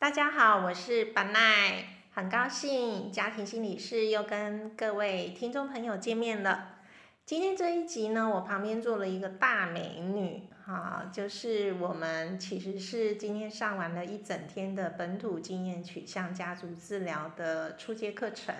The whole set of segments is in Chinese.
大家好，我是板奈，很高兴家庭心理师又跟各位听众朋友见面了。今天这一集呢，我旁边坐了一个大美女，哈，就是我们其实是今天上完了一整天的本土经验取向家族治疗的初阶课程。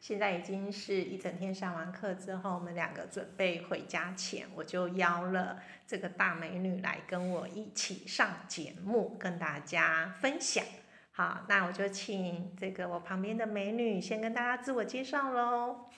现在已经是一整天上完课之后，我们两个准备回家前，我就邀了这个大美女来跟我一起上节目，跟大家分享。好，那我就请这个我旁边的美女先跟大家自我介绍喽。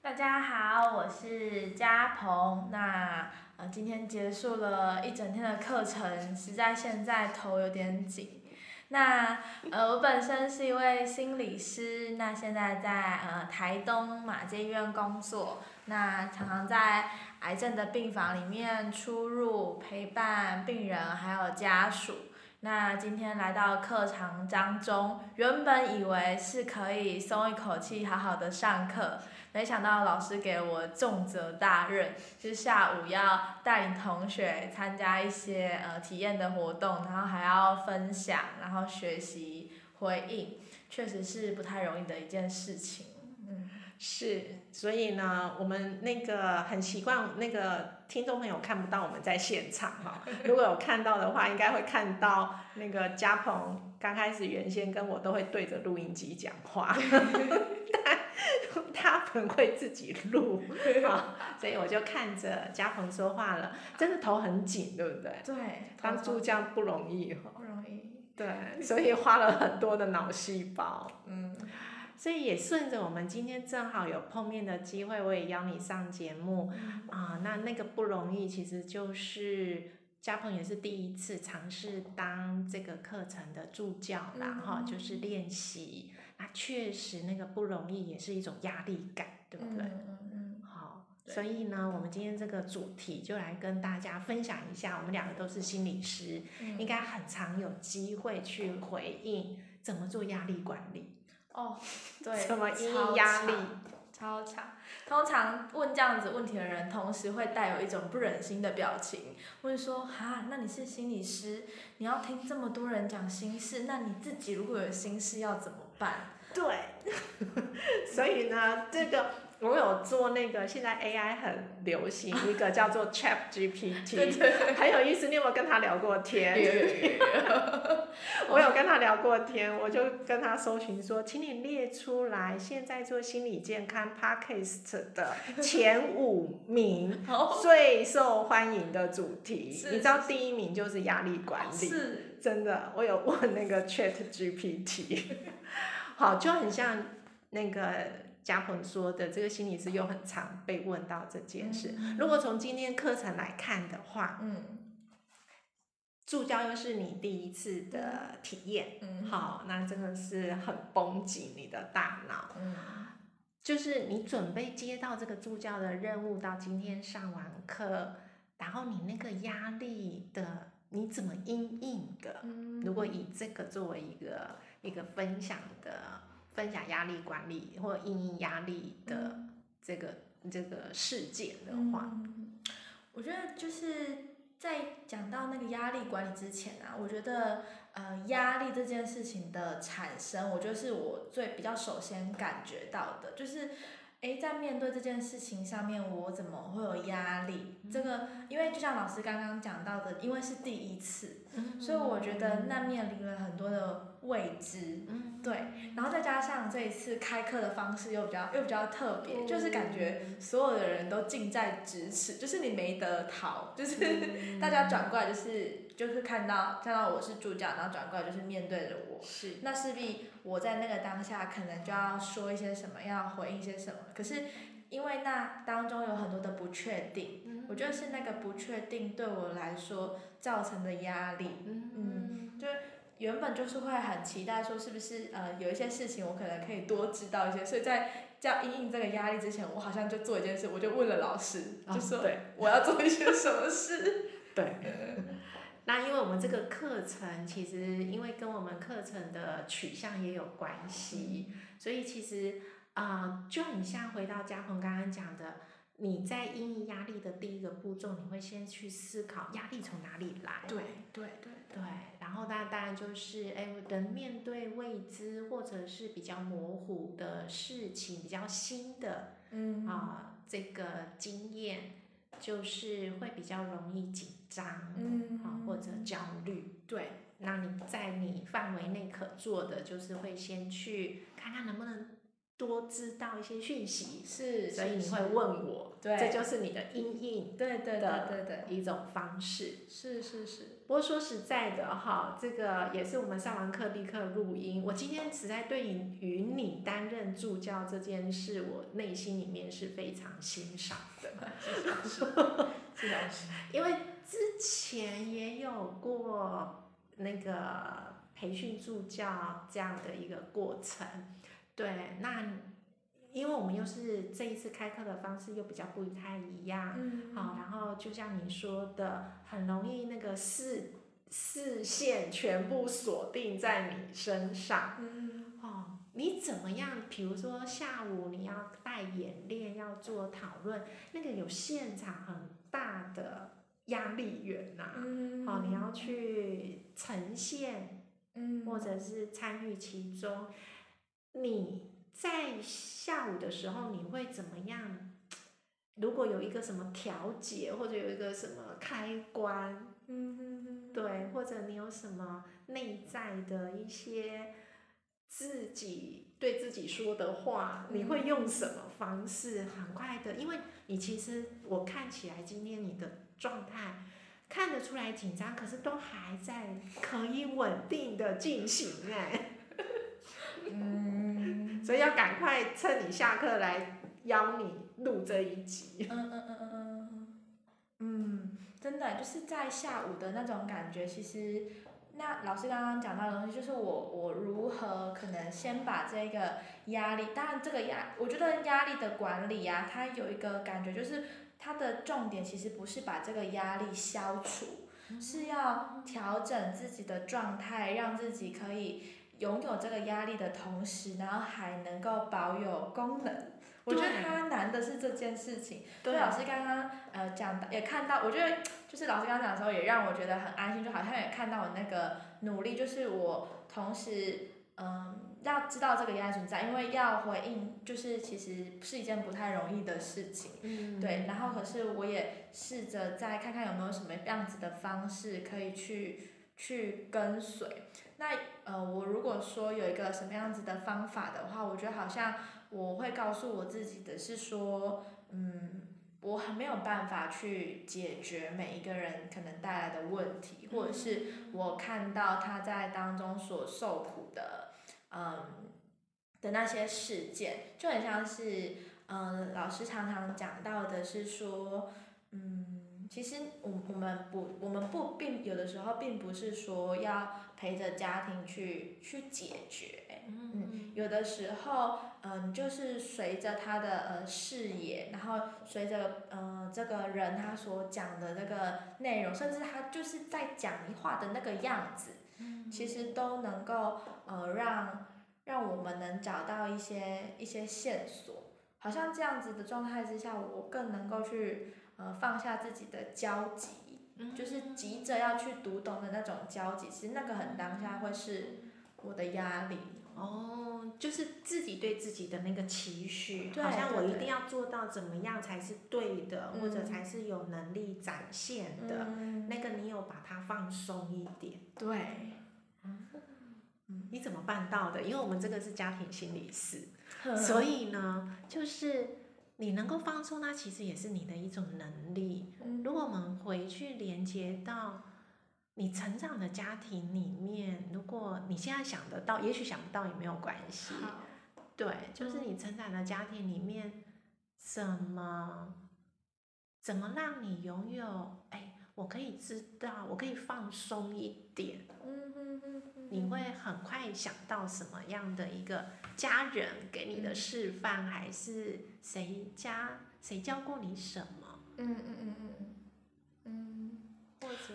大家好，我是嘉鹏。那呃，今天结束了一整天的课程，实在现在头有点紧。那呃，我本身是一位心理师，那现在在呃台东马街医院工作，那常常在癌症的病房里面出入陪伴病人还有家属。那今天来到课堂当中，原本以为是可以松一口气，好好的上课。没想到老师给我重责大任，就是下午要带领同学参加一些呃体验的活动，然后还要分享，然后学习回应，确实是不太容易的一件事情。嗯，是，所以呢，我们那个很习惯那个听众朋友看不到我们在现场哈，如果有看到的话，应该会看到那个嘉鹏刚开始原先跟我都会对着录音机讲话。他很会自己录，好，所以我就看着嘉鹏说话了，真的头很紧，对不对？对，当助教不容易哈。不容易。对，所以花了很多的脑细胞。嗯。所以也顺着我们今天正好有碰面的机会，我也邀你上节目啊。那那个不容易，其实就是嘉鹏也是第一次尝试当这个课程的助教啦，哈，就是练习。啊，确实那个不容易，也是一种压力感，对不对？嗯嗯好，所以呢，我们今天这个主题就来跟大家分享一下，我们两个都是心理师，应该很常有机会去回应怎么做压力管理。哦，对，什么应压力？超强。通常问这样子问题的人，同时会带有一种不忍心的表情，会说：哈，那你是心理师，你要听这么多人讲心事，那你自己如果有心事要怎么办？对，所以呢，这个我有做那个，现在 AI 很流行 一个叫做 Chat GPT，很有意思。你有没有跟他聊过天？我有跟他聊过天，我就跟他搜寻说，请你列出来现在做心理健康 Podcast 的前五名最受欢迎的主题。你知道第一名就是压力管理，是真的。我有问那个 Chat GPT。好，就很像那个嘉鹏说的，这个心理师又很常被问到这件事。如果从今天课程来看的话，嗯，助教又是你第一次的体验，嗯，好，那真的是很绷紧你的大脑，嗯，就是你准备接到这个助教的任务，到今天上完课，然后你那个压力的，你怎么应应的？嗯，如果以这个作为一个。一个分享的分享压力管理或应应压力的这个这个事件的话，我觉得就是在讲到那个压力管理之前啊，我觉得呃压力这件事情的产生，我觉得是我最比较首先感觉到的，就是。哎，在面对这件事情上面，我怎么会有压力？这个，因为就像老师刚刚讲到的，因为是第一次，所以我觉得那面临了很多的未知，对。然后再加上这一次开课的方式又比较又比较特别，就是感觉所有的人都近在咫尺，就是你没得逃，就是 大家转过来就是就是看到看到我是助教，然后转过来就是面对着我，是。那势必我在那个当下可能就要说一些什么，要回应一些什么。可是，因为那当中有很多的不确定，我觉得是那个不确定对我来说造成的压力。嗯，就原本就是会很期待说，是不是呃有一些事情我可能可以多知道一些，所以在叫应应这个压力之前，我好像就做一件事，我就问了老师，就说我要做一些什么事。对。那因为我们这个课程其实因为跟我们课程的取向也有关系，所以其实。啊，就很像回到嘉鹏刚刚讲的，你在应压力的第一个步骤，你会先去思考压力从哪里来。对对对。对，然后那当然就是，哎，人面对未知或者是比较模糊的事情，比较新的嗯啊、这个经验，就是会比较容易紧张，嗯啊、或者焦虑。对，那你在你范围内可做的，就是会先去看看能不能多知道一些讯息，是，所以你会问我，对这就是你的阴影对对对的对对，一种方式。是是是，不过说实在的哈，这个也是我们上完课立刻录音。我今天实在对于与你担任助教这件事，我内心里面是非常欣赏的，是老师，因为之前也有过那个培训助教这样的一个过程。对，那因为我们又是这一次开课的方式又比较不太一样，嗯好，然后就像你说的，很容易那个视视线全部锁定在你身上。嗯哦，你怎么样？比如说下午你要带演练，要做讨论，那个有现场很大的压力源呐、嗯哦，你要去呈现嗯或者是参与其中，你在下午的时候你会怎么样？如果有一个什么调节，或者有一个什么开关，嗯对，或者你有什么内在的一些自己对自己说的话，你会用什么方式？很快的，因为你其实我看起来今天你的状态看得出来紧张，可是都还在可以稳定的进行哎，嗯所以要赶快趁你下课来邀你录这一集。嗯嗯嗯嗯嗯嗯，真的就是在下午的那种感觉，其实那老师刚刚讲到的东西，就是我我如何可能先把这个压力，当然这个压，我觉得压力的管理啊，它有一个感觉就是它的重点其实不是把这个压力消除，是要调整自己的状态，让自己可以拥有这个压力的同时，然后还能够保有功能。我觉得对它难的是这件事情。所老师刚刚呃讲到，也看到，我觉得就是老师刚刚讲的时候，也让我觉得很安心，就好像也看到我那个努力，就是我同时嗯要知道这个压力存在，因为要回应，就是其实是一件不太容易的事情。嗯对，然后可是我也试着再看看有没有什么样子的方式可以去去跟随。那呃，我如果说有一个什么样子的方法的话，我觉得好像我会告诉我自己的是说，嗯，我很没有办法去解决每一个人可能带来的问题，或者是我看到他在当中所受苦的，嗯的那些事件，就很像是，嗯，老师常常讲到的是说，嗯，其实我我们不我们不并有的时候并不是说要陪着家庭去去解决，嗯，有的时候，嗯，就是随着他的呃视野，然后随着呃这个人他所讲的这个内容，甚至他就是在讲话的那个样子，其实都能够呃让让我们能找到一些一些线索。好像这样子的状态之下，我更能够去呃放下自己的焦急，就是急着要去读懂的那种焦急，其实那个很当下会是我的压力。哦，就是自己对自己的那个期许，好像我一定要做到怎么样才是对的，或者嗯才是有能力展现的。嗯，那个你有把它放松一点，对，你怎么办到的？因为我们这个是家庭心理师，所以呢，就是你能够放松，它其实也是你的一种能力。嗯如果我们回去连接到你成长的家庭里面，如果你现在想得到，也许想不到也没有关系。对，就是你成长的家庭里面，怎么怎么让你拥有？哎，我可以知道，我可以放松一点。你会很快想到什么样的一个家人给你的示范，还是谁家谁教过你什么，嗯嗯嗯嗯嗯。嗯。或者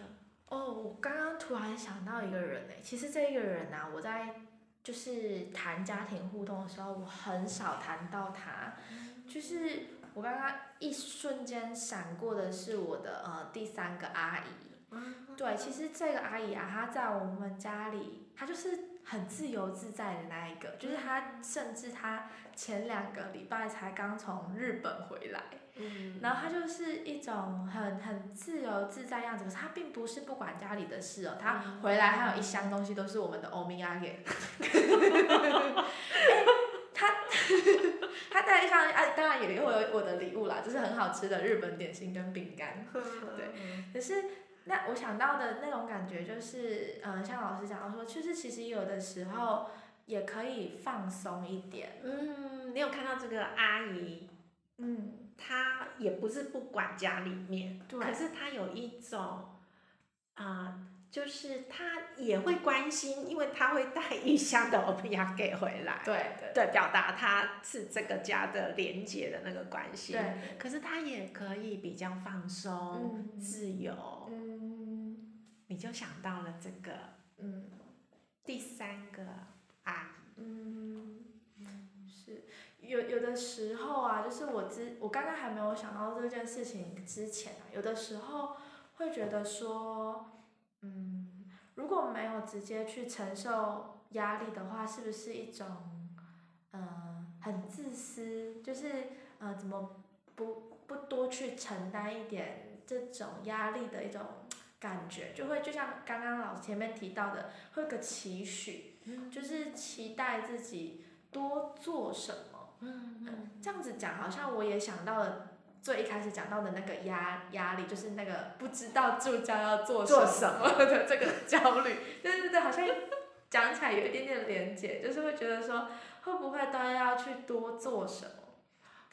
哦，我刚刚突然想到一个人诶，其实这一个人啊，我在就是谈家庭互动的时候，我很少谈到他，就是我刚刚一瞬间闪过的是我的呃第三个阿姨，对，其实这个阿姨啊，她在我们家里，她就是很自由自在的那一个，就是她甚至她前两个礼拜才刚从日本回来，嗯。然后她就是一种很很自由自在样子，可是她并不是不管家里的事哦，她回来还有一箱东西都是我们的欧米亚给，她她带了一箱啊，当然也有我的礼物啦，就是很好吃的日本点心跟饼干。对，可是那我想到的那种感觉就是，嗯、像老师讲到说，就是其实有的时候也可以放松一点，嗯，你有看到这个阿姨，嗯，她也不是不管家里面，对可是她有一种啊、就是她也会关心，因为她会带一箱的欧比亚给回来，对对对，表达她是这个家的连接的那个关系。对，可是她也可以比较放松、嗯自由，嗯你就想到了这个嗯第三个啊。嗯，是有有的时候啊，就是我之我刚刚还没有想到这件事情之前啊，有的时候会觉得说，嗯，如果没有直接去承受压力的话，是不是一种，嗯、很自私？就是呃，怎么不不多去承担一点这种压力的一种感觉，就会就像刚刚老师前面提到的，会有个期许，就是期待自己多做什么。嗯嗯，这样子讲，好像我也想到了最一开始讲到的那个压压力，就是那个不知道助教要做做什么的这个焦虑。对对对，好像讲起来有一点点连结，就是会觉得说，会不会都要去多做什么？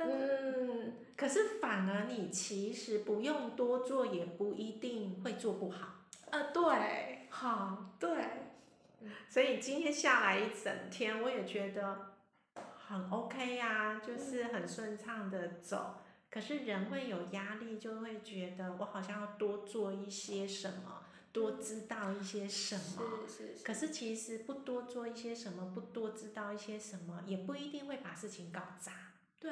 但嗯，可是反而你其实不用多做，也不一定会做不好。呃，对好，对，所以今天下来一整天，我也觉得很 OK 呀、就是很顺畅的走。可是人会有压力，就会觉得我好像要多做一些什么，多知道一些什么。是是可是其实不多做一些什么，不多知道一些什么，也不一定会把事情搞砸。对，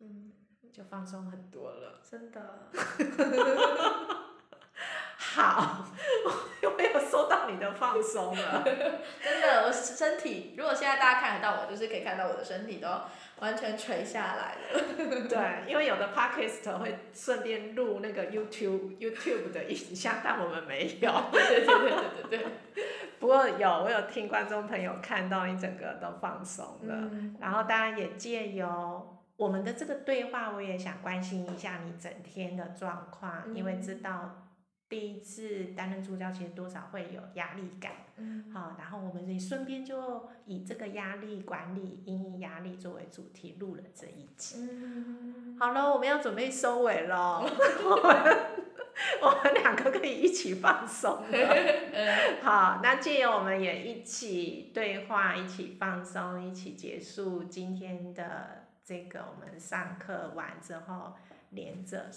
嗯，就放松很多了。真的，好，我有收到你的放松了。真的，我身体，如果现在大家看得到我，就是可以看到我的身体都完全垂下来了。对，因为有的 podcast 会顺便录那个 YouTube YouTube 的影像，但我们没有。对对对对对对过有，我有听观众朋友看到你整个都放松了，嗯。然后当然也借由我们的这个对话，我也想关心一下你整天的状况，因为知道第一次担任助教，其实多少会有压力感。嗯好，然后我们也顺便就以这个压力管理、阴影压力作为主题录了这一集。嗯，好了，我们要准备收尾了，我们我们两个可以一起放松了。好，那借由我们也一起对话，一起放松，一起结束今天的这个我们上课完之后，连着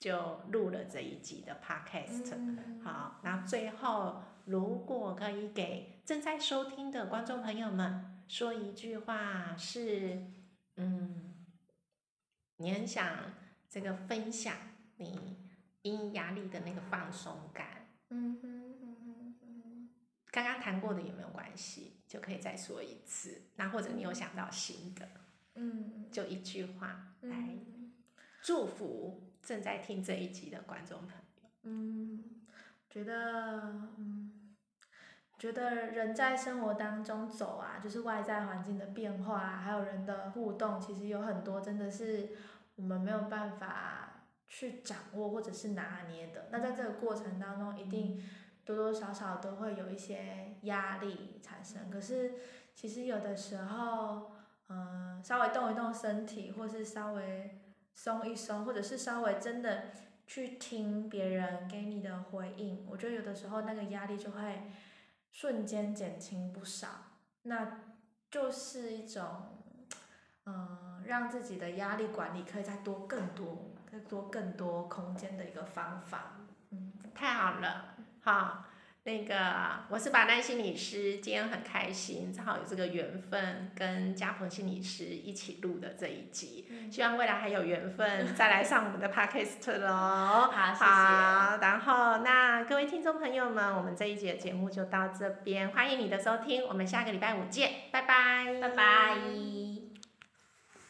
就录了这一集的 podcast。嗯好，那最后如果可以给正在收听的观众朋友们说一句话是，嗯，你很想这个分享你因压力的那个放松感，嗯哼嗯哼嗯刚刚谈过的也没有关系？就可以再说一次。那或者你有想到新的，嗯就一句话来嗯祝福正在听这一集的观众朋友。嗯，觉得嗯。觉得人在生活当中走啊，就是外在环境的变化啊，还有人的互动，其实有很多真的是我们没有办法去掌握或者是拿捏的。那在这个过程当中，一定多多少少都会有一些压力产生。可是其实有的时候，嗯、稍微动一动身体，或是稍微松一松，或者是稍微真的去听别人给你的回应，我觉得有的时候那个压力就会瞬间减轻不少。那就是一种，嗯、让自己的压力管理可以再多更多、再多更多空间的一个方法。嗯，太好了，好，那个我是把丹心理师，今天很开心，正好有这个缘分跟嘉鹏心理师一起录的这一集，希望未来还有缘分再来上我们的 podcast 喽。好，谢谢。好，然后那各位听众朋友们，我们这一节节目就到这边，欢迎你的收听，我们下个礼拜五见，拜拜，拜拜。